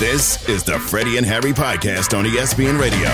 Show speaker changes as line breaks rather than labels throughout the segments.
This is the Freddie and Harry podcast on ESPN Radio.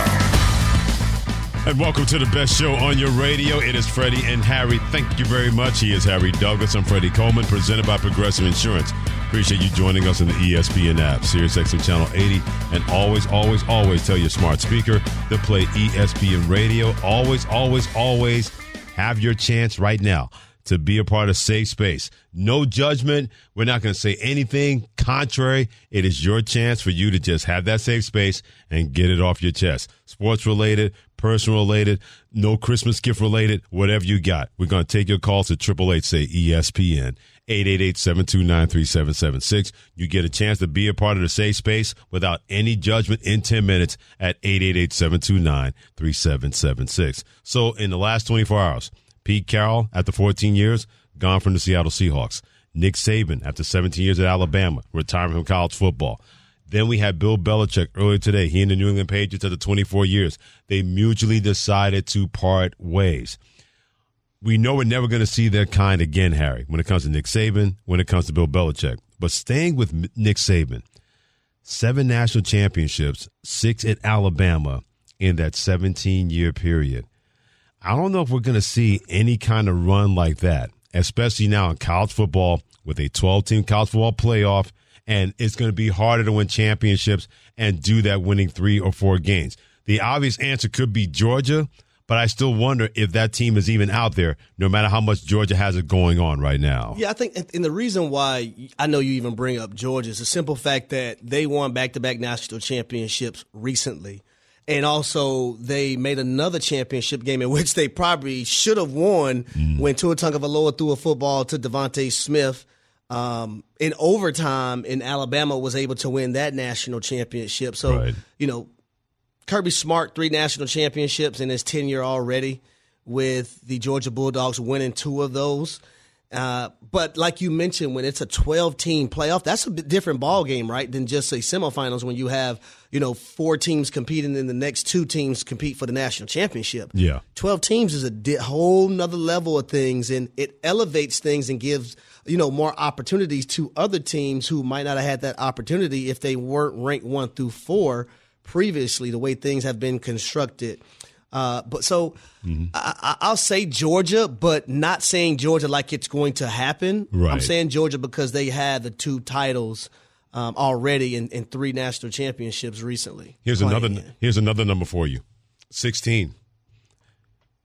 And welcome to the best show on your radio. It is Freddie and Harry. Thank you very much. He is Harry Douglas. I'm Freddie Coleman, presented by Progressive Insurance. Appreciate you joining us on the ESPN app, SiriusXM Channel 80. And always, always, always tell your smart speaker to play ESPN Radio. Always, always, always have your chance right now to be a part of Safe Space. No judgment. We're not going to say anything contrary. It is your chance for you to just have that safe space and get it off your chest. Sports related, personal related, no Christmas gift related, whatever you got. We're going to take your calls to 888 say ESPN. 888-729-3776. You get a chance to be a part of the safe space without any judgment in 10 minutes at 888-729-3776. So in the last 24 hours, Pete Carroll, after 14 years, gone from the Seattle Seahawks. Nick Saban, after 17 years at Alabama, retiring from college football. Then we had Bill Belichick earlier today. He and the New England Patriots after 24 years. They mutually decided to part ways. We know we're never going to see that kind again, Harry, when it comes to Nick Saban, when it comes to Bill Belichick. But staying with Nick Saban, seven national championships, six at Alabama in that 17 year period. I don't know if we're going to see any kind of run like that, especially now in college football with a 12 team college football playoff. And it's going to be harder to win championships and do that winning three or four games. The obvious answer could be Georgia, but I still wonder if that team is even out there, no matter how much Georgia has it going on right now.
Yeah, I think, and the reason why I know you even bring up Georgia is the simple fact that they won back to back national championships recently. And also, they made another championship game in which they probably should have won mm. when Tua Tagovailoa threw a football to DeVonta Smith um, in overtime, and Alabama was able to win that national championship. So, right. you know, Kirby Smart three national championships in his tenure already, with the Georgia Bulldogs winning two of those. Uh, but like you mentioned, when it's a 12 team playoff, that's a bit different ball game, right? Than just say semifinals when you have, you know, four teams competing and the next two teams compete for the national championship.
Yeah.
12 teams is a di- whole nother level of things and it elevates things and gives, you know, more opportunities to other teams who might not have had that opportunity if they weren't ranked one through four previously, the way things have been constructed. Uh, but so mm-hmm. I, will say Georgia, but not saying Georgia like it's going to happen.
Right.
I'm saying Georgia because they had the two titles um, already in, in, three national championships recently.
Here's another. In. Here's another number for you: sixteen.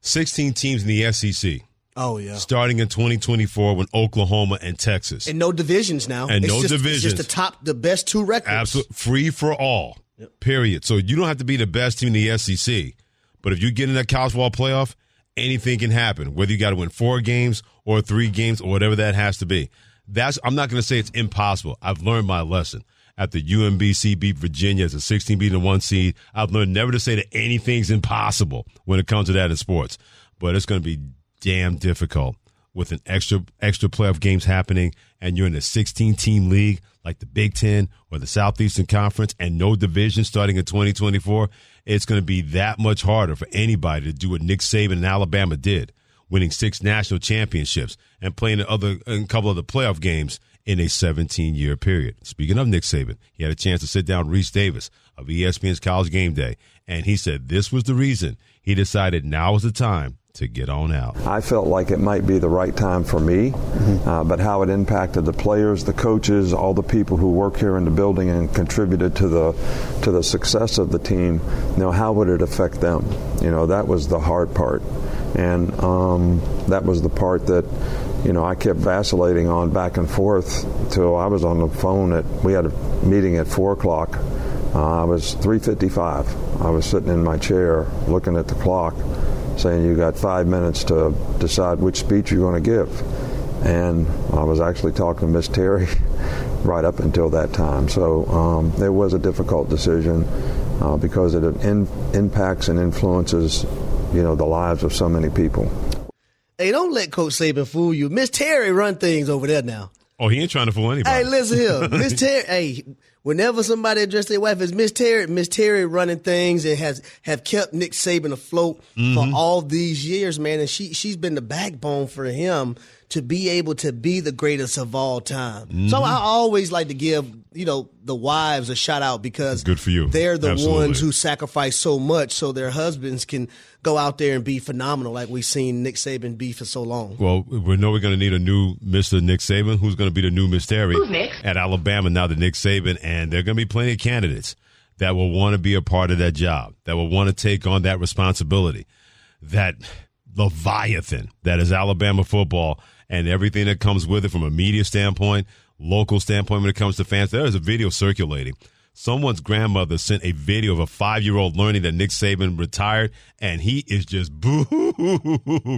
16 teams in the SEC.
Oh yeah.
Starting in 2024 when Oklahoma and Texas.
And no divisions now.
And
it's
no
just,
divisions.
It's just the top the best two records.
Absolutely free for all. Yep. Period. So you don't have to be the best team in the SEC. But if you get in that college football playoff, anything can happen. Whether you got to win four games or three games or whatever that has to be. That's I'm not going to say it's impossible. I've learned my lesson. After UMBC beat Virginia as a 16 beating a one seed, I've learned never to say that anything's impossible when it comes to that in sports. But it's going to be damn difficult with an extra extra playoff games happening, and you're in a 16 team league like the Big Ten or the Southeastern Conference, and no division starting in 2024 it's going to be that much harder for anybody to do what Nick Saban and Alabama did, winning six national championships and playing other, a couple of the playoff games in a 17 year period. Speaking of Nick Saban, he had a chance to sit down with Rece Davis of ESPN's College Game Day, and he said this was the reason he decided now was the time to get on out.
I felt like it might be the right time for me, mm-hmm. uh, but how it impacted the players, the coaches, all the people who work here in the building and contributed to the to the success of the team. You know, how would it affect them? You know, that was the hard part, and um, that was the part that. You know, I kept vacillating on back and forth till I was on the phone at. We had a meeting at four o'clock. Uh, I was 3:55. I was sitting in my chair looking at the clock, saying you got five minutes to decide which speech you're going to give. And I was actually talking to Miss Terry right up until that time. So um, it was a difficult decision uh, because it in, impacts and influences, you know, the lives of so many people.
Hey, don't let Coach Saban fool you. Miss Terry run things over there now.
Oh, he ain't trying to fool anybody.
Hey, listen here, Miss Terry. hey, whenever somebody address their wife as Miss Terry, Miss Terry running things and has have kept Nick Saban afloat mm-hmm. for all these years, man. And she she's been the backbone for him to be able to be the greatest of all time. Mm-hmm. So I always like to give, you know, the wives a shout out because
good for you.
They're the
Absolutely.
ones who sacrifice so much so their husbands can go out there and be phenomenal like we've seen Nick Saban be for so long.
Well, we know we're going to need a new Mr. Nick Saban. Who's going to be the new Miss Terry at Alabama now? The Nick Saban, and there are going to be plenty of candidates that will want to be a part of that job, that will want to take on that responsibility, that leviathan that is Alabama football and everything that comes with it from a media standpoint, local standpoint when it comes to fans. There is a video circulating. Someone's grandmother sent a video of a five year old learning that Nick Saban retired, and he is just boo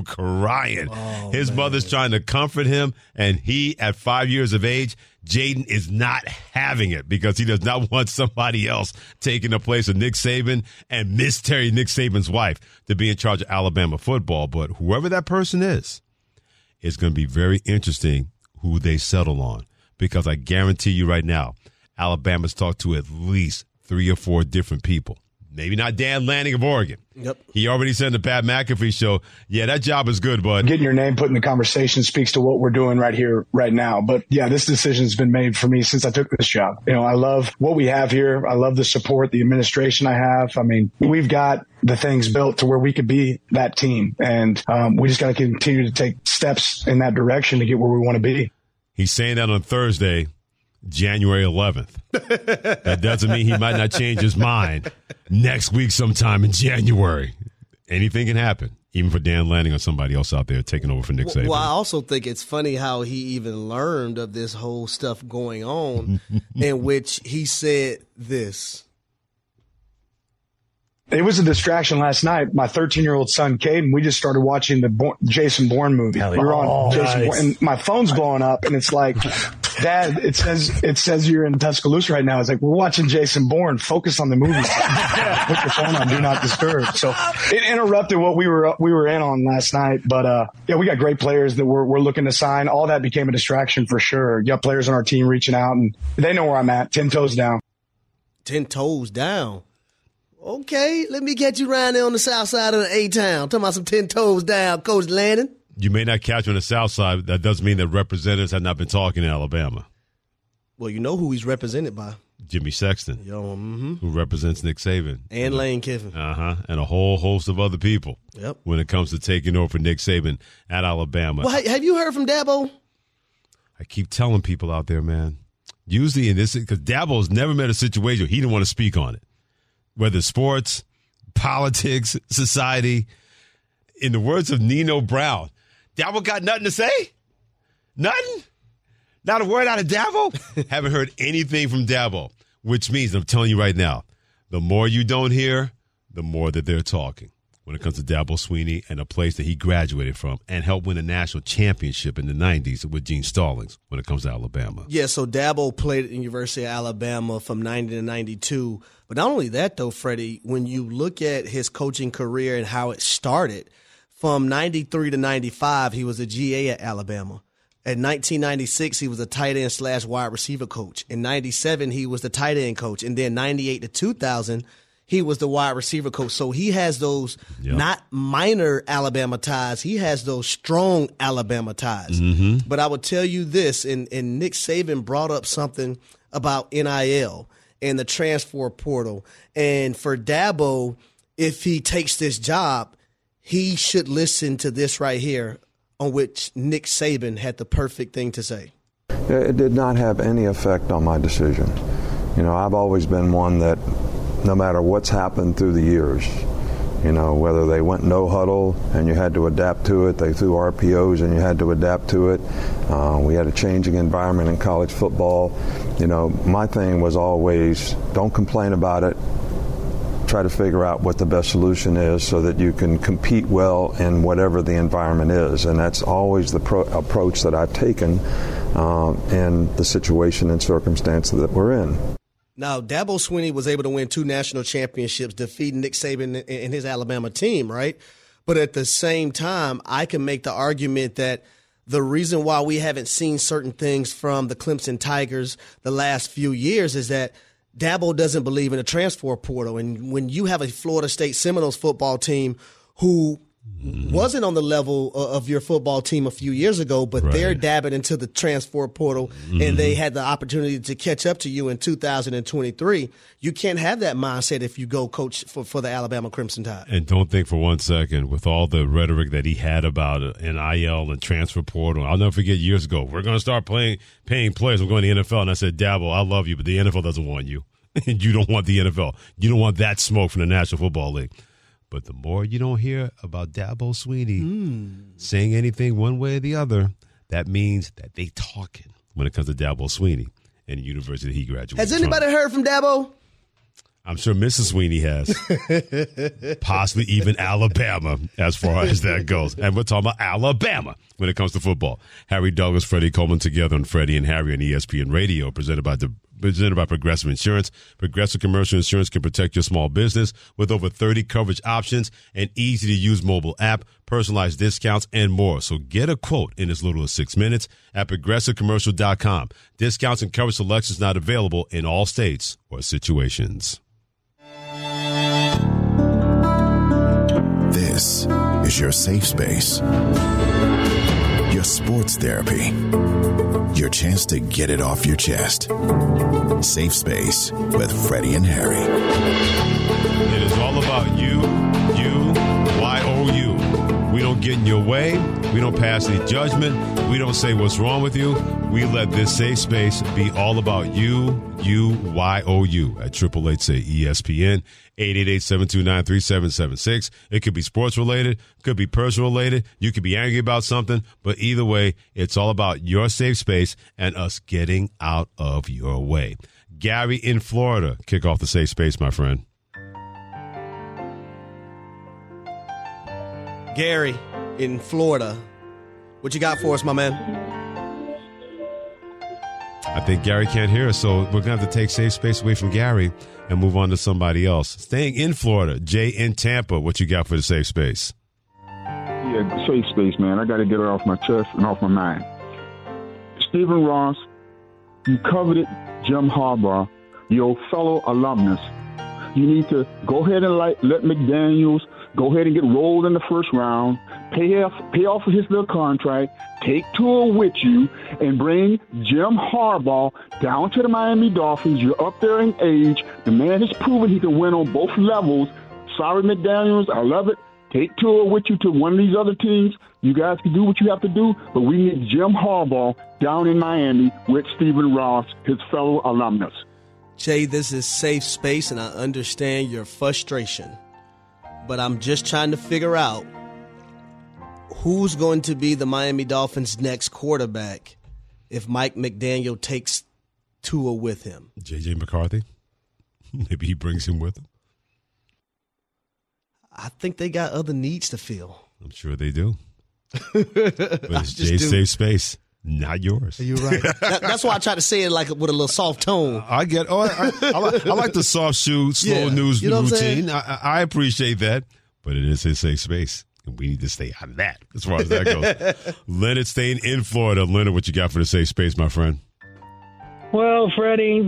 crying. Oh, His man. mother's trying to comfort him, and he, at five years of age, Jaden is not having it because he does not want somebody else taking the place of Nick Saban and Miss Terry, Nick Saban's wife, to be in charge of Alabama football. But whoever that person is, it's going to be very interesting who they settle on because I guarantee you right now, Alabama's talked to at least three or four different people. Maybe not Dan Lanning of Oregon.
Yep.
He already said in the Pat McAfee show, yeah, that job is good, bud.
Getting your name put in the conversation speaks to what we're doing right here, right now. But yeah, this decision's been made for me since I took this job. You know, I love what we have here. I love the support, the administration I have. I mean, we've got the things built to where we could be that team. And um, we just got to continue to take steps in that direction to get where we want to be.
He's saying that on Thursday January 11th. that doesn't mean he might not change his mind next week sometime in January. Anything can happen, even for Dan Lanning or somebody else out there taking over for Nick Saban.
Well, I also think it's funny how he even learned of this whole stuff going on, in which he said this.
It was a distraction last night. My 13 year old son, Caden, we just started watching the Jason Bourne movie. We were on oh, Jason nice. Bourne, and my phone's blowing up, and it's like, Dad, it says it says you're in Tuscaloosa right now. It's like we're watching Jason Bourne. Focus on the movie. Put your phone on Do Not Disturb. So it interrupted what we were we were in on last night. But uh, yeah, we got great players that we're we're looking to sign. All that became a distraction for sure. You got players on our team reaching out, and they know where I'm at. Ten toes down.
Ten toes down. Okay, let me catch you around there on the south side of the A town. Talking about some ten toes down, Coach Lanning
you may not catch on the South Side. That doesn't mean that representatives have not been talking in Alabama.
Well, you know who he's represented by.
Jimmy Sexton,
Yo, mm-hmm.
who represents Nick Saban.
And Lane Kiffin.
Uh huh. And a whole host of other people.
Yep.
When it comes to taking over for Nick Saban at Alabama.
Well, have you heard from Dabo?
I keep telling people out there, man. Usually in this, because Dabo's never met a situation he didn't want to speak on it. Whether sports, politics, society. In the words of Nino Brown, Dabo got nothing to say? Nothing? Not a word out of Dabo? Haven't heard anything from Dabo, which means I'm telling you right now, the more you don't hear, the more that they're talking when it comes to Dabo Swinney and a place that he graduated from and helped win a national championship in the 90s with Gene Stallings when it comes to Alabama.
Yeah, so Dabo played at the University of Alabama from 90 to 92. But not only that, though, Freddie, when you look at his coaching career and how it started – from 93 to 95, he was a GA at Alabama. In 1996, he was a tight end slash wide receiver coach. In 97, he was the tight end coach. And then 98 to 2000, he was the wide receiver coach. So he has those yep. not minor Alabama ties. He has those strong Alabama ties.
Mm-hmm.
But I would tell you this, and, and Nick Saban brought up something about NIL and the transfer portal. And for Dabo, if he takes this job, he should listen to this right here, on which Nick Saban had the perfect thing to say.
It did not have any effect on my decision. You know, I've always been one that no matter what's happened through the years, you know, whether they went no huddle and you had to adapt to it, they threw RPOs and you had to adapt to it. Uh, we had a changing environment in college football. You know, my thing was always don't complain about it, try to figure out what the best solution is so that you can compete well in whatever the environment is. And that's always the pro- approach that I've taken uh, in the situation and circumstance that we're in.
Now, Dabo Swinney was able to win two national championships, defeating Nick Saban and his Alabama team, right? But at the same time, I can make the argument that the reason why we haven't seen certain things from the Clemson Tigers the last few years is that Dabo doesn't believe in a transfer portal. And when you have a Florida State Seminoles football team who wasn't on the level of your football team a few years ago, but right. they're dabbing into the transfer portal mm-hmm. and they had the opportunity to catch up to you in 2023. You can't have that mindset if you go coach for, for the Alabama Crimson Tide.
And don't think for one second, with all the rhetoric that he had about NIL and transfer portal, I'll never forget years ago, we're going to start playing, paying players. We're going to the NFL. And I said, Dabo, I love you, but the NFL doesn't want you. and you don't want the NFL. You don't want that smoke from the National Football League. But the more you don't hear about Dabo Swinney mm. saying anything one way or the other, that means that they talking when it comes to Dabo Swinney and the university he graduated.
Has anybody
from.
heard from Dabo?
I'm sure Mrs. Swinney has. Possibly even Alabama as far as that goes. And we're talking about Alabama when it comes to football. Harry Douglas, Freddie Coleman together on Freddie and Harry on ESPN Radio, presented by the presented by Progressive Insurance. Progressive Commercial Insurance can protect your small business with over 30 coverage options, an easy to use mobile app, personalized discounts, and more. So get a quote in as little as six minutes at progressivecommercial.com. Discounts and coverage selections not available in all states or situations.
This is your safe space, your sports therapy your chance to get it off your chest. Safe Space with Freddie and Harry.
It is all about you, you, Y-O-U. We don't get in your way. We don't pass any judgment. We don't say what's wrong with you. We let this safe space be all about you, you, Y-O-U at Triple Eight Say ESPN. 888-729-3776. It could be sports related, could be personal related. You could be angry about something, but either way, it's all about your safe space and us getting out of your way. Gary in Florida, kick off the safe space, my friend.
Gary in Florida, what you got for us, my man?
I think Gary can't hear us, so we're to have to take safe space away from Gary and move on to somebody else. Staying in Florida, Jay in Tampa, what you got for the safe space?
Yeah, safe space, man. I got to get it off my chest and off my mind. Stephen Ross, you coveted Jim Harbaugh, your fellow alumnus. You need to go ahead and let McDaniels go ahead and get rolled in the first round, pay off, pay off his little contract, take Tua with you, and bring Jim Harbaugh down to the Miami Dolphins. You're up there in age. The man has proven he can win on both levels. Sorry, McDaniels, I love it. Take Tua with you to one of these other teams. You guys can do what you have to do, but we need Jim Harbaugh down in Miami with Stephen Ross, his fellow alumnus.
Jay, this is safe space, and I understand your frustration but I'm just trying to figure out who's going to be the Miami Dolphins' next quarterback if Mike McDaniel takes Tua with him.
JJ McCarthy? Maybe he brings him with him.
I think they got other needs to fill.
I'm sure they do. but it's Jay's safe space not yours.
You're right. that, that's why I try to say it like with a little soft tone.
I get. Oh, I, I, I, like, I like, the soft shoe, slow yeah, news you know routine. I, I, appreciate that, but it is his safe space, and we need to stay out of that as far as that goes. Leonard staying in Florida. Leonard, what you got for the safe space, my friend?
Well, Freddie,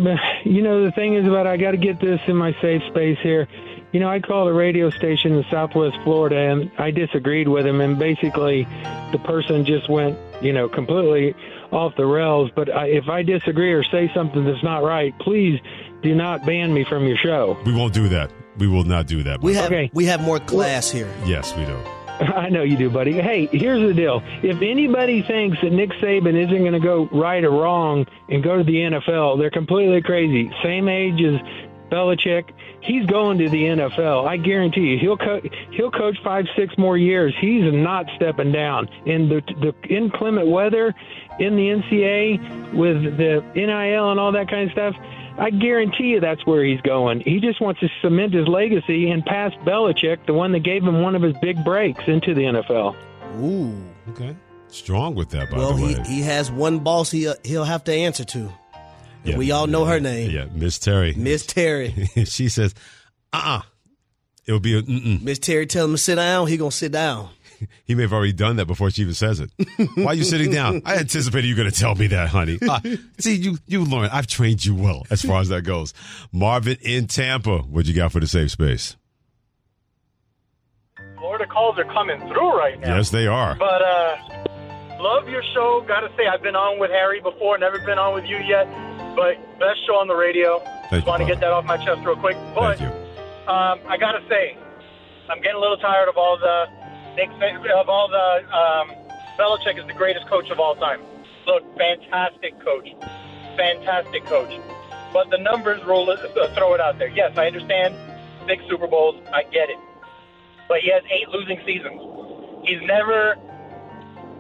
you know the thing is about I got to get this in my safe space here. You know, I called a radio station in Southwest Florida, and I disagreed with him, and basically, the person just went you know, completely off the rails. But I, if I disagree or say something that's not right, please do not ban me from your show.
We won't do that. We will not do that.
We have okay. we have more class here.
Yes, we do.
I know you do, buddy. Hey, here's the deal. If anybody thinks that Nick Saban isn't going to go right or wrong and go to the NFL, they're completely crazy. Same age as Belichick, he's going to the NFL. I guarantee you, he'll co- he'll coach five, six more years. He's not stepping down. In the the inclement weather, in the NCAA with the NIL and all that kind of stuff, I guarantee you that's where he's going. He just wants to cement his legacy and pass Belichick, the one that gave him one of his big breaks into the NFL.
Ooh,
okay, strong with that. By
well,
the way, Well,
he he has one boss he he'll have to answer to. Yeah, we all know her name.
Yeah, Miss Terry.
Miss Terry.
she says, uh uh-uh. uh It will be a mm
Miss Terry tell him to sit down, he gonna sit down.
he may have already done that before she even says it. Why are you sitting down? I anticipated you were going to tell me that, honey. Uh, see, you you learn. I've trained you well as far as that goes. Marvin in Tampa, what you got for the safe space?
Florida calls are coming through right now.
Yes, they are.
But uh, love your show. Got to say, I've been on with Harry before, never been on with you yet. But best show on the radio.
Thank
Just want to get that off my chest real quick. But
Thank you.
um, I got to say, I'm getting a little tired of all the Nick, of all the um, Belichick is the greatest coach of all time. Look, fantastic coach, fantastic coach. But the numbers roll it, uh, throw it out there. Yes, I understand six Super Bowls. I get it. But he has eight losing seasons. He's never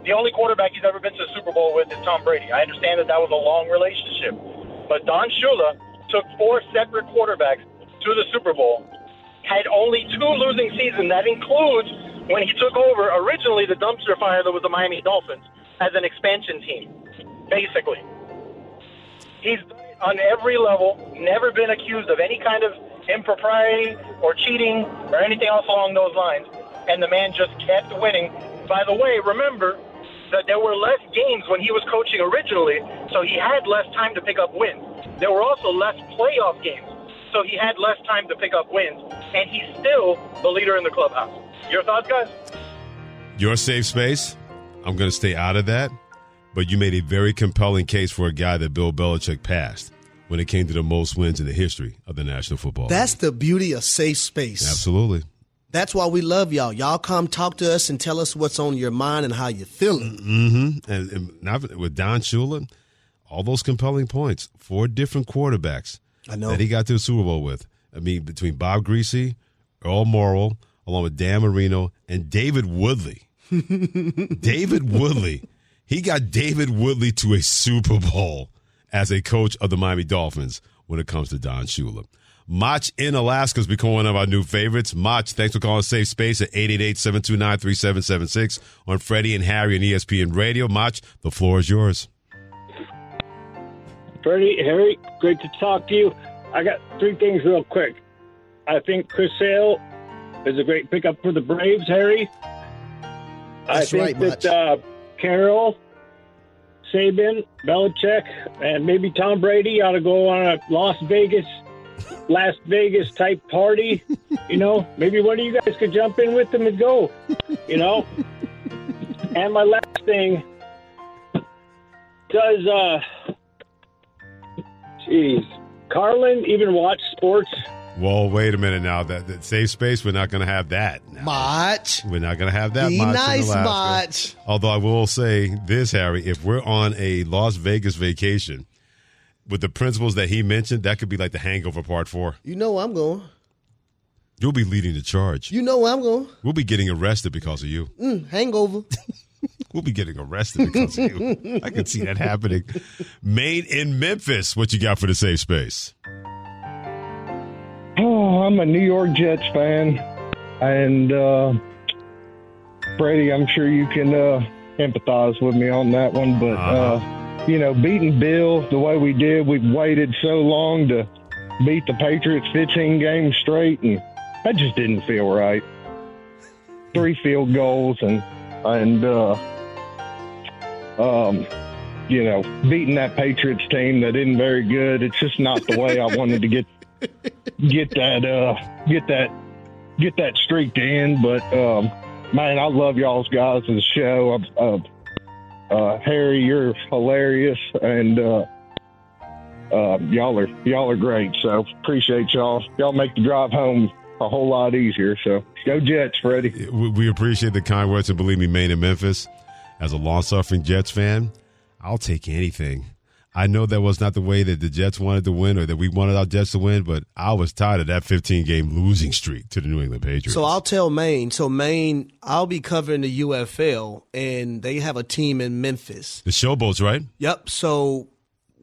the only quarterback he's ever been to the Super Bowl with is Tom Brady. I understand that that was a long relationship, but Don Shula took four separate quarterbacks to the Super Bowl, had only two losing seasons. That includes when he took over originally the dumpster fire that was the Miami Dolphins as an expansion team, basically. He's on every level, never been accused of any kind of impropriety or cheating or anything else along those lines. And the man just kept winning. By the way, remember that there were less games when he was coaching originally, so he had less time to pick up wins. There were also less playoff games, so he had less time to pick up wins. And he's still the leader in the clubhouse. Your thoughts, guys?
Your safe space. I'm going to stay out of that. But you made a very compelling case for a guy that Bill Belichick passed when it came to the most wins in the history of the National Football.
That's the beauty of safe space.
Absolutely.
That's why we love y'all. Y'all come talk to us and tell us what's on your mind and how you're feeling.
Mm-hmm. And, and with Don Shula, all those compelling points. Four different quarterbacks
I know.
that he got to the Super Bowl with. I mean, between Bob Griese, Earl Morrall, along with Dan Marino, and David Woodley. David Woodley. He got David Woodley to a Super Bowl as a coach of the Miami Dolphins when it comes to Don Shula. Mach in Alaska has become one of our new favorites. Mach, thanks for calling Safe Space at 888-729-3776 on Freddie and Harry and ESPN Radio. Mach, the floor is yours.
Freddie, Harry, great to talk to you. I got three things real quick. I think Chris Sale is a great pickup for the Braves, Harry. I think
right,
that uh, Carroll, Saban, Belichick, and maybe Tom Brady ought to go on a Las Vegas, Las Vegas type party. You know, maybe one of you guys could jump in with them and go. You know. and my last thing does uh Jeez. Carlin even watch sports?
Well, wait a minute now. That, that safe space, we're not going to have that. now.
Mach.
We're not going to have that.
Be
Mach in
nice. Mach.
Although I will say this, Harry, if we're on a Las Vegas vacation with the principles that he mentioned, that could be like the Hangover Part Four.
You know where I'm going.
You'll be leading the charge.
You know where I'm going.
We'll be getting arrested because of you.
Mm, hangover.
We'll be getting arrested because of you. I can see that happening. Maine in Memphis. What you got for the safe space?
Oh, I'm a New York Jets fan, and uh, Brady, I'm sure you can uh, empathize with me on that one. But uh, you know, beating Bill the way we did, we waited so long to beat the Patriots 15 games straight, and that just didn't feel right. Three field goals and and uh, um, you know, beating that Patriots team that isn't very good. It's just not the way I wanted to get get that uh get that get that streak to end. But um man, I love y'all's guys' and the show. Uh, uh, Harry, you're hilarious, and uh, uh, y'all are y'all are great. So appreciate y'all. Y'all make the drive home a whole lot easier. So go Jets, Freddie.
We we appreciate the kind words, and believe me, Maine and Memphis, as a long-suffering Jets fan, I'll take anything. I know that was not the way that the Jets wanted to win, or that we wanted our Jets to win, but I was tired of that 15-game losing streak to the New England Patriots.
So I'll tell Maine. So Maine, I'll be covering the UFL, and they have a team in Memphis.
the Showboats, right?
Yep. So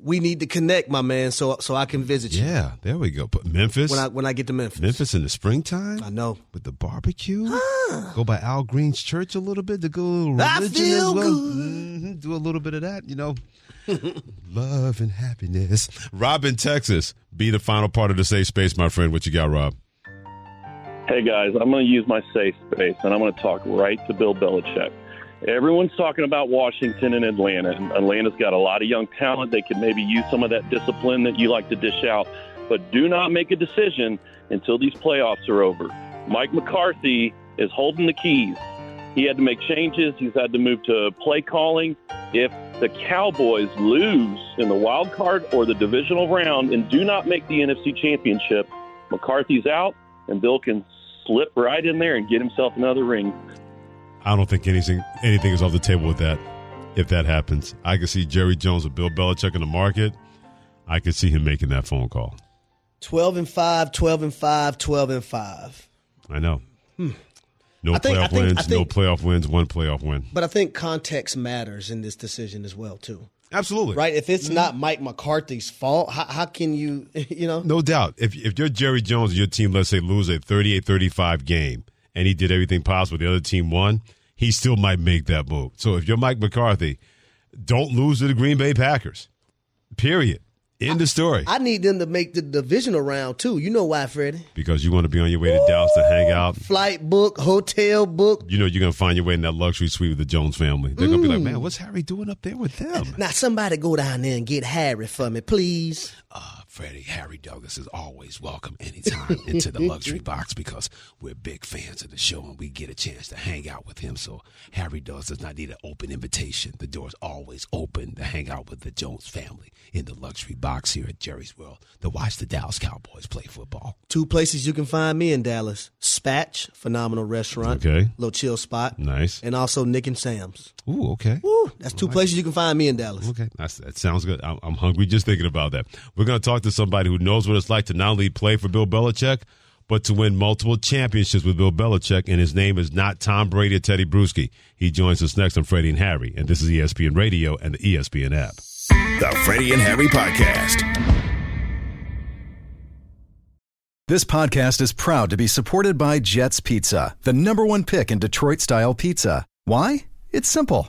we need to connect, my man, so so I can visit you
Yeah, there we go. But Memphis,
when I when I get to Memphis.
Memphis in the springtime
I know.
with the barbecue. Go by Al Green's church a little bit to go a little
I
religion
feel
as well.
good.
Mhm, Do a little bit of that, you know. Love and happiness. Rob in Texas, be the final part of the safe space, my friend. What you got, Rob?
Hey guys, I'm going to use my safe space and I'm going to talk right to Bill Belichick. Everyone's talking about Washington and Atlanta, Atlanta's got a lot of young talent. They could maybe use some of that discipline that you like to dish out, but do not make a decision until these playoffs are over. Mike McCarthy is holding the keys. He had to make changes. He's had to move to play calling. If the Cowboys lose in the wild card or the divisional round and do not make the NFC Championship, McCarthy's out, and Bill can slip right in there and get himself another ring.
I don't think anything anything is off the table with that. If that happens, I can see Jerry Jones or Bill Belichick in the market. I could see him making that phone call.
12 and 5, 12 and 5, 12 and 5.
I know.
Hmm.
No
think-
playoff
think-
wins,
think-
no playoff wins, one playoff win.
But I think context matters in this decision as well, too.
Absolutely.
Right? If it's mm-hmm. not Mike McCarthy's fault, how, how can you, you know?
No doubt. If if you're Jerry Jones and your team, let's say, lose a 38-35 game and he did everything possible, the other team won, he still might make that move. So if you're Mike McCarthy, don't lose to the Green Bay Packers. Period. End of story.
I need them to make the divisional round, too. You know why, Freddie?
because you want to be on your way to Dallas to hang out.
Flight book, hotel book.
You know you're gonna find your way in that luxury suite with the Jones family. They're gonna be like, man, what's Harry doing up there with them?
Now, somebody go down there and get Harry for me, please.
Uh, Freddie, Harry Douglas is always welcome anytime into the luxury box because we're big fans of the show and we get a chance to hang out with him. So Harry Douglas does not need an open invitation. The door's always open to hang out with the Jones family in the luxury box here at Jerry's World to watch the Dallas Cowboys play football.
Two places you can find me in Dallas Spatch, phenomenal restaurant.
Okay.
Little chill spot.
Nice.
And also Nick and Sam's.
Ooh, okay.
Woo, that's two places you can find me in Dallas.
Okay, That's, that sounds good. I'm, I'm hungry just thinking about that. We're going to talk to somebody who knows what it's like to not only play for Bill Belichick, but to win multiple championships with Bill Belichick. And his name is not Tom Brady or Teddy Bruschi. He joins us next on Freddie and Harry. And this is ESPN Radio and the ESPN app.
The Freddie and Harry Podcast.
This podcast is proud to be supported by Jets Pizza, the number one pick in Detroit style pizza. Why? It's simple.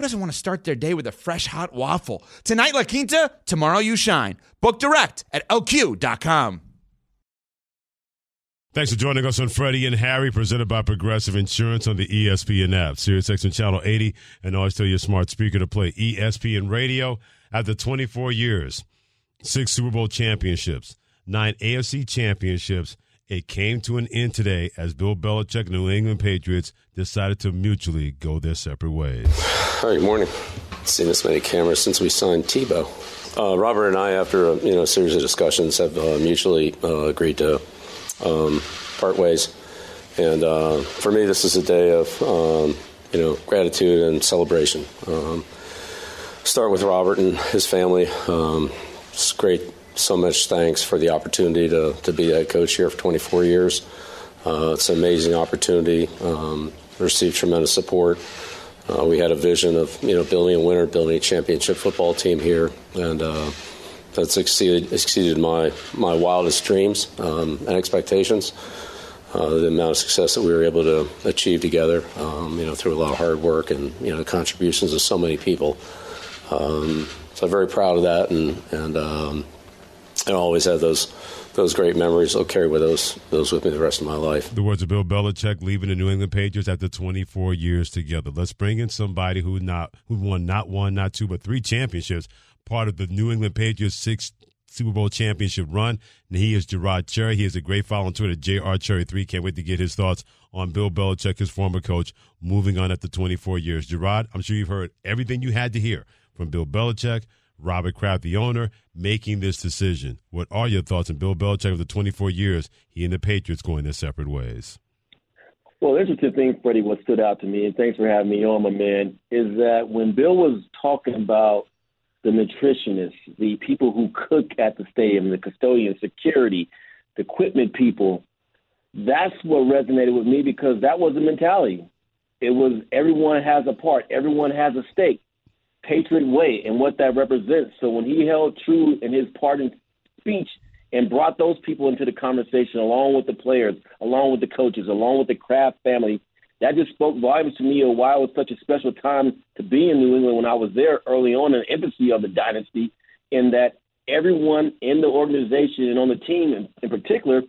who doesn't want to start their day with a fresh hot waffle? Tonight, La Quinta, tomorrow, you shine. Book direct at lq.com.
Thanks for joining us on Freddie and Harry, presented by Progressive Insurance on the ESPN app, Sirius XM Channel 80, and always tell your smart speaker to play ESPN Radio. After 24 years, six Super Bowl championships, nine AFC championships, it came to an end today as Bill Belichick and New England Patriots decided to mutually go their separate ways.
Hi, good morning. Seen this many cameras since we signed Tebow. Uh, Robert and I, after a you know series of discussions, have uh, mutually uh, agreed to um, part ways. And uh, for me, this is a day of um, you know gratitude and celebration. Um, start with Robert and his family. Um, it's great. So much thanks for the opportunity to, to be head coach here for 24 years. Uh, it's an amazing opportunity. Um, received tremendous support. Uh, we had a vision of you know building a winner, building a championship football team here, and uh, that's exceeded exceeded my my wildest dreams um, and expectations. Uh, the amount of success that we were able to achieve together, um, you know, through a lot of hard work and you know contributions of so many people. Um, so I'm very proud of that, and and I always have those those great memories. I'll carry with those those with me the rest of my life.
The words of Bill Belichick leaving the New England Patriots after 24 years together. Let's bring in somebody who not who won not one, not two, but three championships. Part of the New England Patriots six Super Bowl championship run. And he is Je'Rod Cherry. He is a great follow on Twitter, JR Cherry3. Can't wait to get his thoughts on Bill Belichick, his former coach, moving on after 24 years. Gerard, I'm sure you've heard everything you had to hear from Bill Belichick, Robert Kraft, the owner, making this decision. What are your thoughts on Bill Belichick the 24 years he and the Patriots going their separate ways?
Well, the interesting thing, Freddie, what stood out to me, and thanks for having me on, my man, is that when Bill was talking about the nutritionists, the people who cook at the stadium, the custodian, security, the equipment people, that's what resonated with me because that was the mentality. It was everyone has a part, everyone has a stake. Patriot Way and what that represents. So when he held true in his pardon speech and brought those people into the conversation along with the players, along with the coaches, along with the Kraft family, that just spoke volumes to me of why it was such a special time to be in New England when I was there early on in the infancy of the dynasty, in that everyone in the organization and on the team in, in particular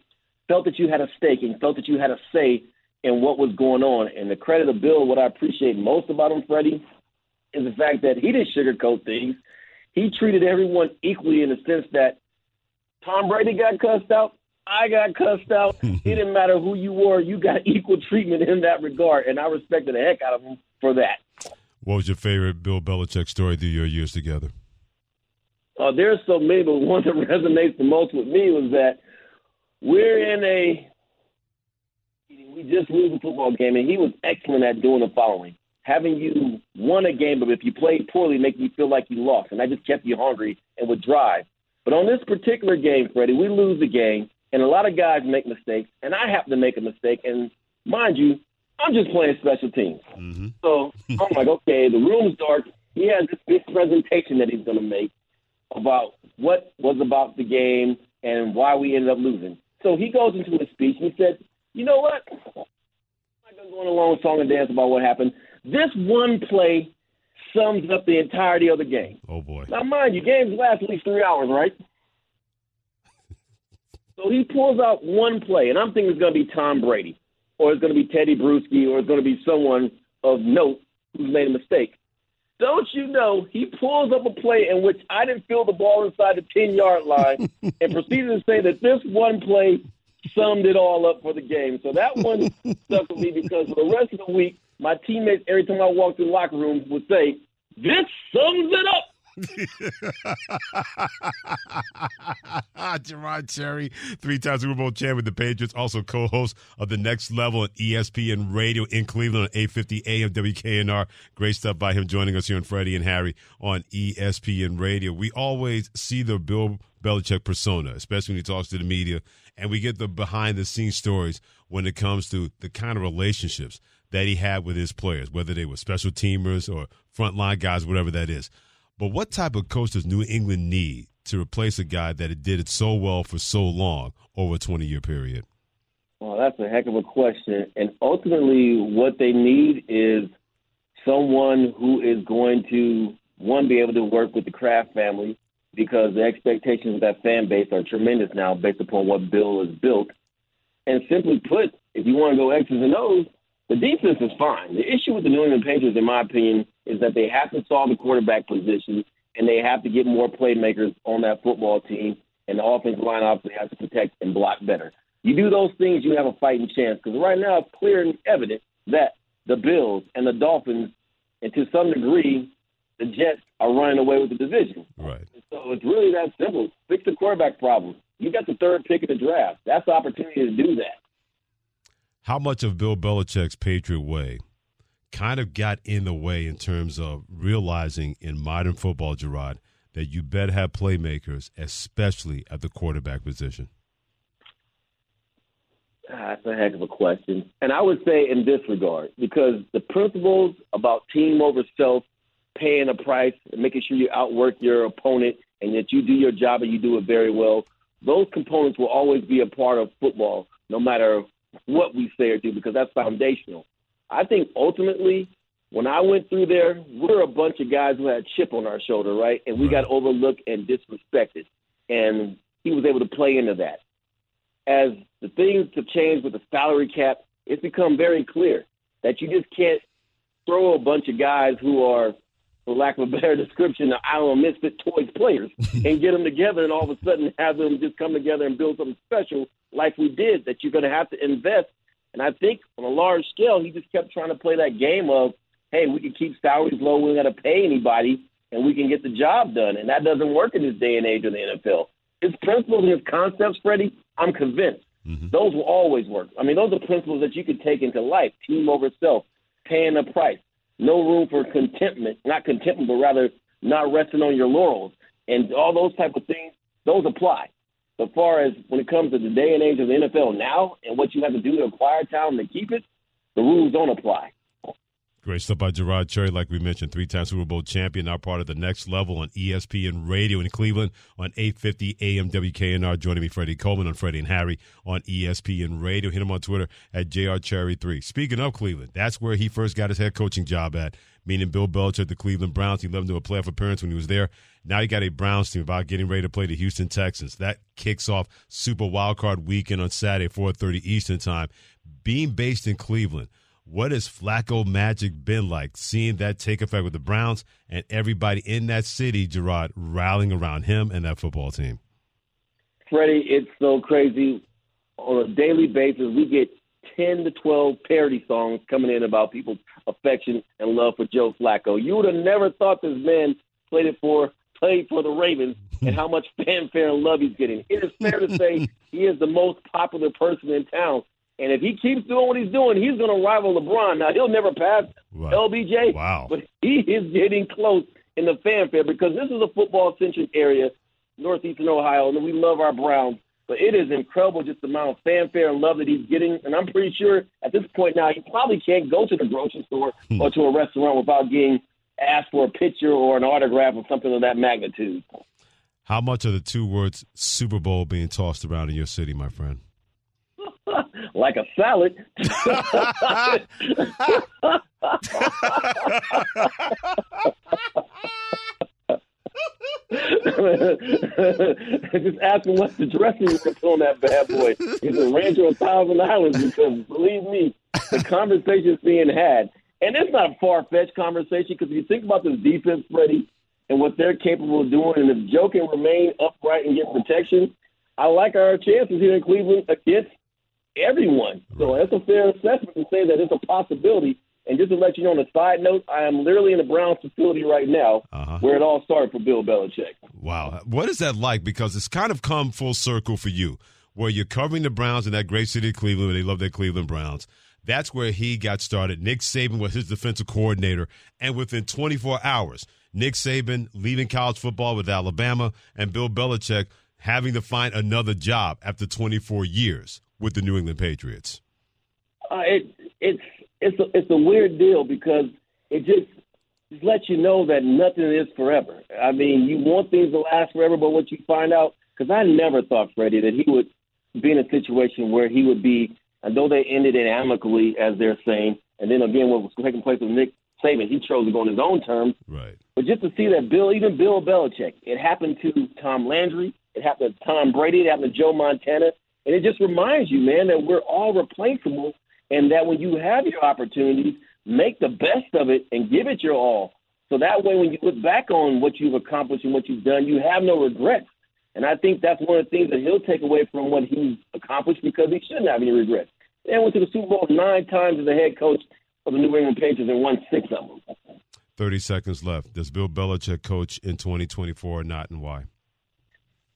felt that you had a stake and felt that you had a say in what was going on. And the credit of Bill, what I appreciate most about him, Freddie, is the fact that he didn't sugarcoat things. He treated everyone equally in the sense that Tom Brady got cussed out. I got cussed out. it didn't matter who you were. You got equal treatment in that regard, and I respected the heck out of him for that.
What was your favorite Bill Belichick story through your years together?
Uh, there's so many, but one that resonates the most with me was that we're in a we just lose a football game, and he was excellent at doing the following: having you won a game, but if you played poorly, make you feel like you lost, and that just kept you hungry and would drive. But on this particular game, Freddie, we lose the game, and a lot of guys make mistakes, and I happen to make a mistake. And mind you, I'm just playing special teams. Mm-hmm. So I'm like, okay, the room's dark. He has this big presentation that he's going to make about what was about the game and why we ended up losing. So he goes into his speech and he said, you know what? I'm not going to go on a long song and dance about what happened. This one play sums up the entirety of the game.
Oh boy!
Now, mind you, games last at least three hours, right? so he pulls out one play, and I'm thinking it's going to be Tom Brady, or it's going to be Teddy Bruschi, or it's going to be someone of note who's made a mistake. Don't you know he pulls up a play in which I didn't feel the ball inside the 10 yard line and proceeded to say that this one play summed it all up for the game. So that one stuck with me because for the rest of the week, my teammates, every time I walked through the locker room, would say, This sums it up.
Je'Rod Cherry, three-time Super Bowl champion with the Patriots, also co-host of the Next Level at ESPN Radio in Cleveland on 850 AM WKNR. Great stuff by him joining us here on Freddie and Harry on ESPN Radio. We always see the Bill Belichick persona, especially when he talks to the media, and we get the behind-the-scenes stories when it comes to the kind of relationships that he had with his players, whether they were special teamers or frontline guys, whatever that is. But what type of coach does New England need to replace a guy that did it so well for so long over a 20 year period?
Well, that's a heck of a question. And ultimately, what they need is someone who is going to, one, be able to work with the Kraft family because the expectations of that fan base are tremendous now based upon what Bill has built. And simply put, if you want to go X's and O's, the defense is fine. The issue with the New England Patriots, in my opinion, is that they have to solve the quarterback position and they have to get more playmakers on that football team, and the offensive line obviously has to protect and block better. You do those things, you have a fighting chance. Because right now, it's clear and evident that the Bills and the Dolphins, and to some degree, the Jets are running away with the division.
Right.
So it's really that simple. Fix the quarterback problem. You got the third pick in the draft. That's the opportunity to do that
how much of Bill Belichick's Patriot way kind of got in the way in terms of realizing in modern football, Je'Rod, that you better have playmakers, especially at the quarterback position?
Ah, that's a heck of a question. And I would say in this regard, because the principles about team over self, paying a price, making sure you outwork your opponent and that you do your job and you do it very well, those components will always be a part of football, no matter what we say or do because that's foundational. I think ultimately, when I went through there, we're a bunch of guys who had chip on our shoulder, right? And we got overlooked and disrespected. And he was able to play into that. as the things have changed with the salary cap, it's become very clear that you just can't throw a bunch of guys who are, for lack of a better description, I don't know, misfit toys players and get them together and all of a sudden have them just come together and build something special like we did that you're going to have to invest. And I think on a large scale, he just kept trying to play that game of, hey, we can keep salaries low, we don't got to pay anybody, and we can get the job done. And that doesn't work in this day and age of the NFL. His principles and his concepts, Freddie, I'm convinced
Mm-hmm.
those will always work. I mean, those are principles that you can take into life: team over self, paying the price, no room for contentment, not contentment, but rather not resting on your laurels, and all those type of things. Those apply. As far as when it comes to the day and age of the NFL now, and what you have to do to acquire talent to keep it, the rules don't apply.
Great stuff by Je'Rod Cherry, like we mentioned, three-time Super Bowl champion, now part of the next level on ESPN Radio in Cleveland on 850 AM WKNR. Joining me, Freddie Coleman on Freddie and Harry on ESPN Radio. Hit him on Twitter at JRCherry3. Speaking of Cleveland, that's where he first got his head coaching job at, meaning Bill Belichick, the Cleveland Browns. He led him to a playoff appearance when he was there. Now you got a Browns team about getting ready to play the Houston Texans. That kicks off Super Wildcard Weekend on Saturday, 4:30 Eastern Time. Being based in Cleveland, what has Flacco magic been like? Seeing that take effect with the Browns and everybody in that city, Je'Rod, rallying around him and that football team.
Freddie, it's so crazy. On a daily basis, we get 10 to 12 parody songs coming in about people's affection and love for Joe Flacco. You would have never thought this man played it for played for the Ravens and how much fanfare and love he's getting. It is fair to say he is the most popular person in town. And if he keeps doing what he's doing, he's going to rival LeBron. Now, he'll never pass LBJ,
wow.
but he is getting close in the fanfare because this is a football-centric area, northeastern Ohio, and we love our Browns. But it is incredible just the amount of fanfare and love that he's getting. And I'm pretty sure at this point now, he probably can't go to the grocery store or to a restaurant without getting asked for a picture or an autograph or something of that magnitude.
How much are the two words Super Bowl being tossed around in your city, my friend?
like a salad. Just ask him what's the dressing room on that bad boy. Is a Ranch or a Thousand Islands? Because believe me, the conversation's being had. And it's not a far fetched conversation because if you think about this defense, Freddie, and what they're capable of doing, and if Joe can remain upright and get protection, I like our chances here in Cleveland against everyone. So that's a fair assessment to say that it's a possibility. And just to let you know on a side note, I am literally in the Browns facility right now uh-huh. where it all started for Bill Belichick.
Wow. What is that like? Because it's kind of come full circle for you, where you're covering the Browns in that great city of Cleveland, where they love their Cleveland Browns. That's where he got started. Nick Saban was his defensive coordinator. And within 24 hours, Nick Saban leaving college football with Alabama and Bill Belichick having to find another job after 24 years with the New England Patriots.
Uh, it, it's it's a, it's a weird deal because it just, just lets you know that nothing is forever. I mean, you want things to last forever, but what you find out, because I never thought, Freddie, that he would be in a situation where he would be, and though they ended it amicably, as they're saying, and then again, what was taking place with Nick Saban, he chose to go on his own terms.
Right.
But just to see that Bill, even Bill Belichick, it happened to Tom Landry, it happened to Tom Brady, it happened to Joe Montana, and it just reminds you, man, that we're all replaceable, and that when you have your opportunities, make the best of it and give it your all. So that way, when you look back on what you've accomplished and what you've done, you have no regrets. And I think that's one of the things that he'll take away from what he's accomplished because he shouldn't have any regrets. They went to the Super Bowl nine times as a head coach of the New England Patriots and won six of them.
30 seconds left. Does Bill Belichick coach in 2024 or not, and why?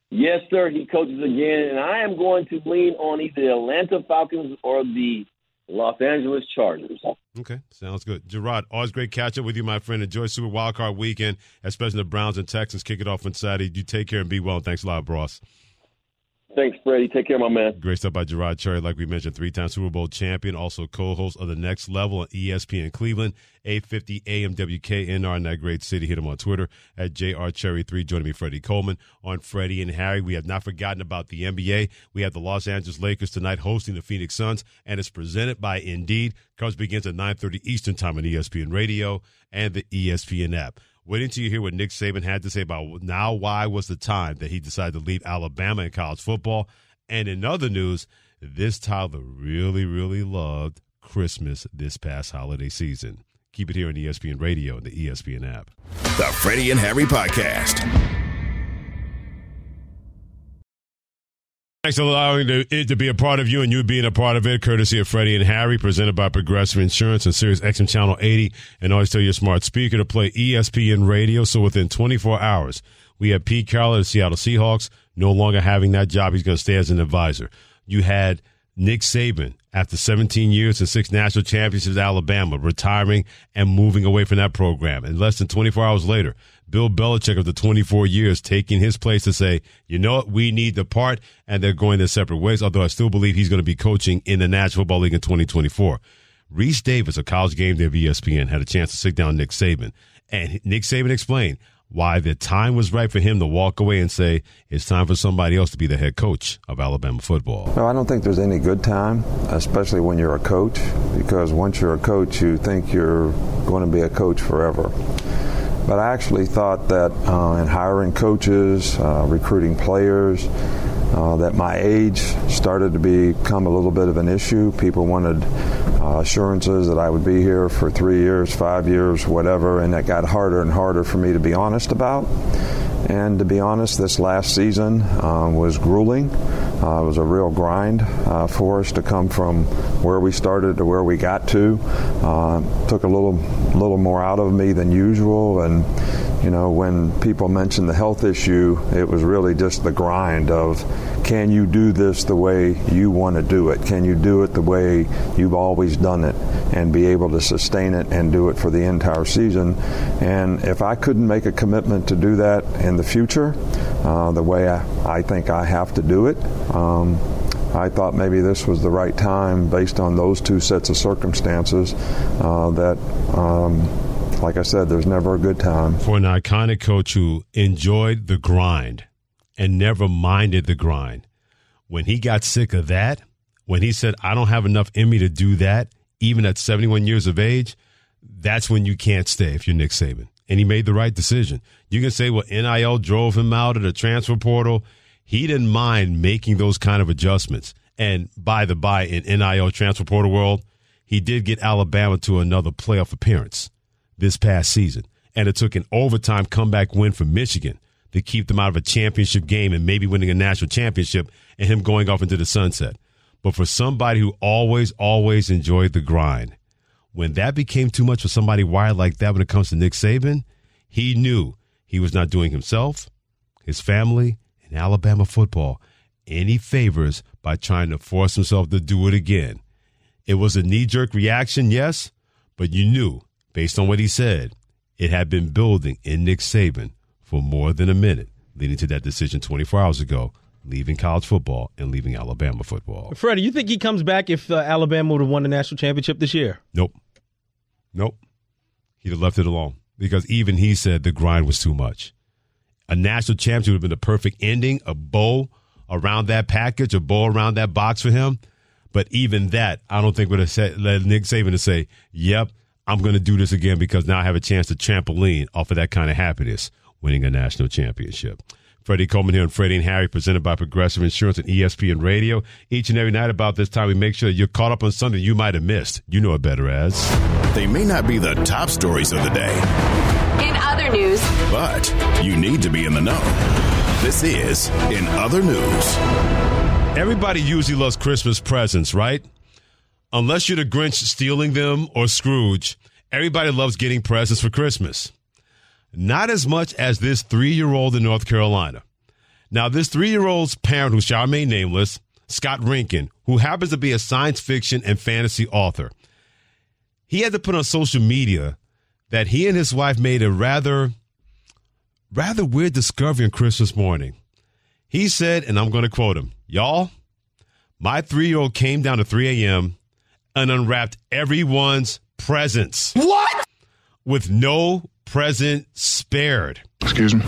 Yes, sir. He coaches again, and I am going to lean on either the Atlanta Falcons or the Los Angeles Chargers.
Okay, sounds good. Je'Rod, always great catch up with you, my friend. Enjoy Super Wildcard Weekend, especially the Browns and Texans kick it off on Saturday. You take care and be well. Thanks a lot, Ross.
Thanks, Freddie. Take care, my man.
Great stuff by Je'Rod Cherry, like we mentioned, three-time Super Bowl champion, also co-host of The Next Level on ESPN Cleveland, 850 AM WKNR in that great city. Hit him on Twitter at JRCherry3. Joining me, Freddie Coleman on Freddie and Harry. We have not forgotten about the NBA. We have the Los Angeles Lakers tonight hosting the Phoenix Suns, and it's presented by Indeed. Coverage begins at 9.30 Eastern Time on ESPN Radio and the ESPN app. Waiting until you hear what Nick Saban had to say about now why was the time that he decided to leave Alabama in college football And in other news, this toddler really, really loved Christmas this past holiday season. Keep it here on ESPN Radio and the ESPN app.
The Freddie and Harry Podcast.
Thanks for allowing it to be a part of you and you being a part of it, courtesy of Freddie and Harry, presented by Progressive Insurance and Sirius XM Channel 80. And always tell your smart speaker to play ESPN Radio. So within 24 hours, we have Pete Carroll of the Seattle Seahawks no longer having that job. He's going to stay as an advisor. You had Nick Saban, after 17 years and six national championships Alabama, retiring and moving away from that program. And less than 24 hours later, Bill Belichick of the 24 years taking his place to say, you know what, we need the part, and they're going their separate ways, although I still believe he's going to be coaching in the National Football League in 2024. Rece Davis of College Game Day of ESPN had a chance to sit down Nick Saban, and Nick Saban explained why the time was right for him to walk away and say it's time for somebody else to be the head coach of Alabama football.
No, I don't think there's any good time, especially when you're a coach, because once you're a coach, you think you're going to be a coach forever. But I actually thought that uh, in hiring coaches, uh, recruiting players, uh, that my age started to become a little bit of an issue. People wanted uh, assurances that I would be here for three years, five years, whatever, and that got harder and harder for me to be honest about. And to be honest, this last season uh, was grueling. Uh, it was a real grind uh, for us to come from where we started to where we got to. Uh, took a little, little more out of me than usual, and you know, when people mentioned the health issue, it was really just the grind of can you do this the way you want to do it? Can you do it the way you've always done it and be able to sustain it and do it for the entire season? And if I couldn't make a commitment to do that in the future, uh, the way I, I, think I have to do it, um, I thought maybe this was the right time based on those two sets of circumstances uh, that. Um, like I said, there's never a good time.
For an iconic coach who enjoyed the grind and never minded the grind, when he got sick of that, when he said, I don't have enough in me to do that, even at 71 years of age, that's when you can't stay if you're Nick Saban. And he made the right decision. You can say, well, NIL drove him out of the transfer portal. He didn't mind making those kind of adjustments. And by the by, in NIL transfer portal world, he did get Alabama to another playoff appearance this past season. And it took an overtime comeback win for Michigan to keep them out of a championship game and maybe winning a national championship and him going off into the sunset. But for somebody who always, always enjoyed the grind, when that became too much for somebody wired like that when it comes to Nick Saban, he knew he was not doing himself, his family, and Alabama football any favors by trying to force himself to do it again. It was a knee jerk reaction, yes, but you knew based on what he said, it had been building in Nick Saban for more than a minute, leading to that decision 24 hours ago, leaving college football and leaving Alabama football.
Freddie, you think he comes back if uh, Alabama would have won the national championship this year?
Nope. Nope. He'd have left it alone because even he said the grind was too much. A national championship would have been the perfect ending, a bow around that package, a bow around that box for him. But even that, I don't think would have said, led Nick Saban to say, yep, I'm going to do this again because now I have a chance to trampoline off of that kind of happiness, winning a national championship. Freddie Coleman here on Freddie and Harry, presented by Progressive Insurance and ESPN Radio. Each and every night about this time, we make sure that you're caught up on something you might have missed. You know it better as.
They may not be the top stories of the day.
In other news,
but you need to be in the know. This is In Other News.
Everybody usually loves Christmas presents, right? unless you're the Grinch stealing them or Scrooge, everybody loves getting presents for Christmas. Not as much as this three year old in North Carolina. Now, this three year old's parent, who shall remain nameless, Scott Reintgen, who happens to be a science fiction and fantasy author, he had to put on social media that he and his wife made a rather, rather weird discovery on Christmas morning. He said, and I'm going to quote him, Y'all, my three year old came down to 3 a.m and unwrapped everyone's presents.
What?
With no present spared.
Excuse me.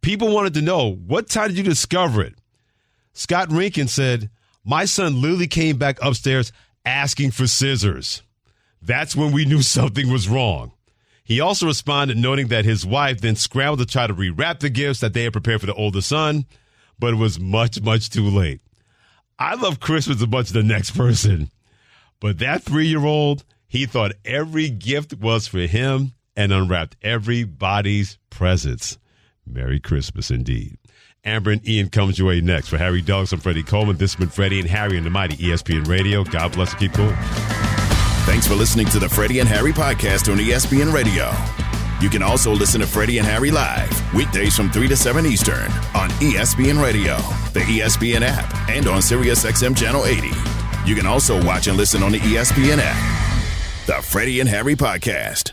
People wanted to know what time did you discover it? Scott Reintgen said, My son literally came back upstairs asking for scissors. That's when we knew something was wrong. He also responded, noting that his wife then scrambled to try to rewrap the gifts that they had prepared for the older son, but it was much, much too late. I love Christmas as much as the next person, but that three year old, he thought every gift was for him and unwrapped everybody's presents. Merry Christmas indeed. Amber and Ian comes your way next. For Harry Douglas, I'm Freddie Coleman. This has been Freddie and Harry and the mighty ESPN Radio. God bless and keep cool.
Thanks for listening to the Freddie and Harry podcast on ESPN Radio. You can also listen to Freddie and Harry live weekdays from 3 to 7 Eastern on ESPN Radio, the ESPN app, and on SiriusXM Channel 80. You can also watch and listen on the ESPN app. The Freddie and Harry podcast.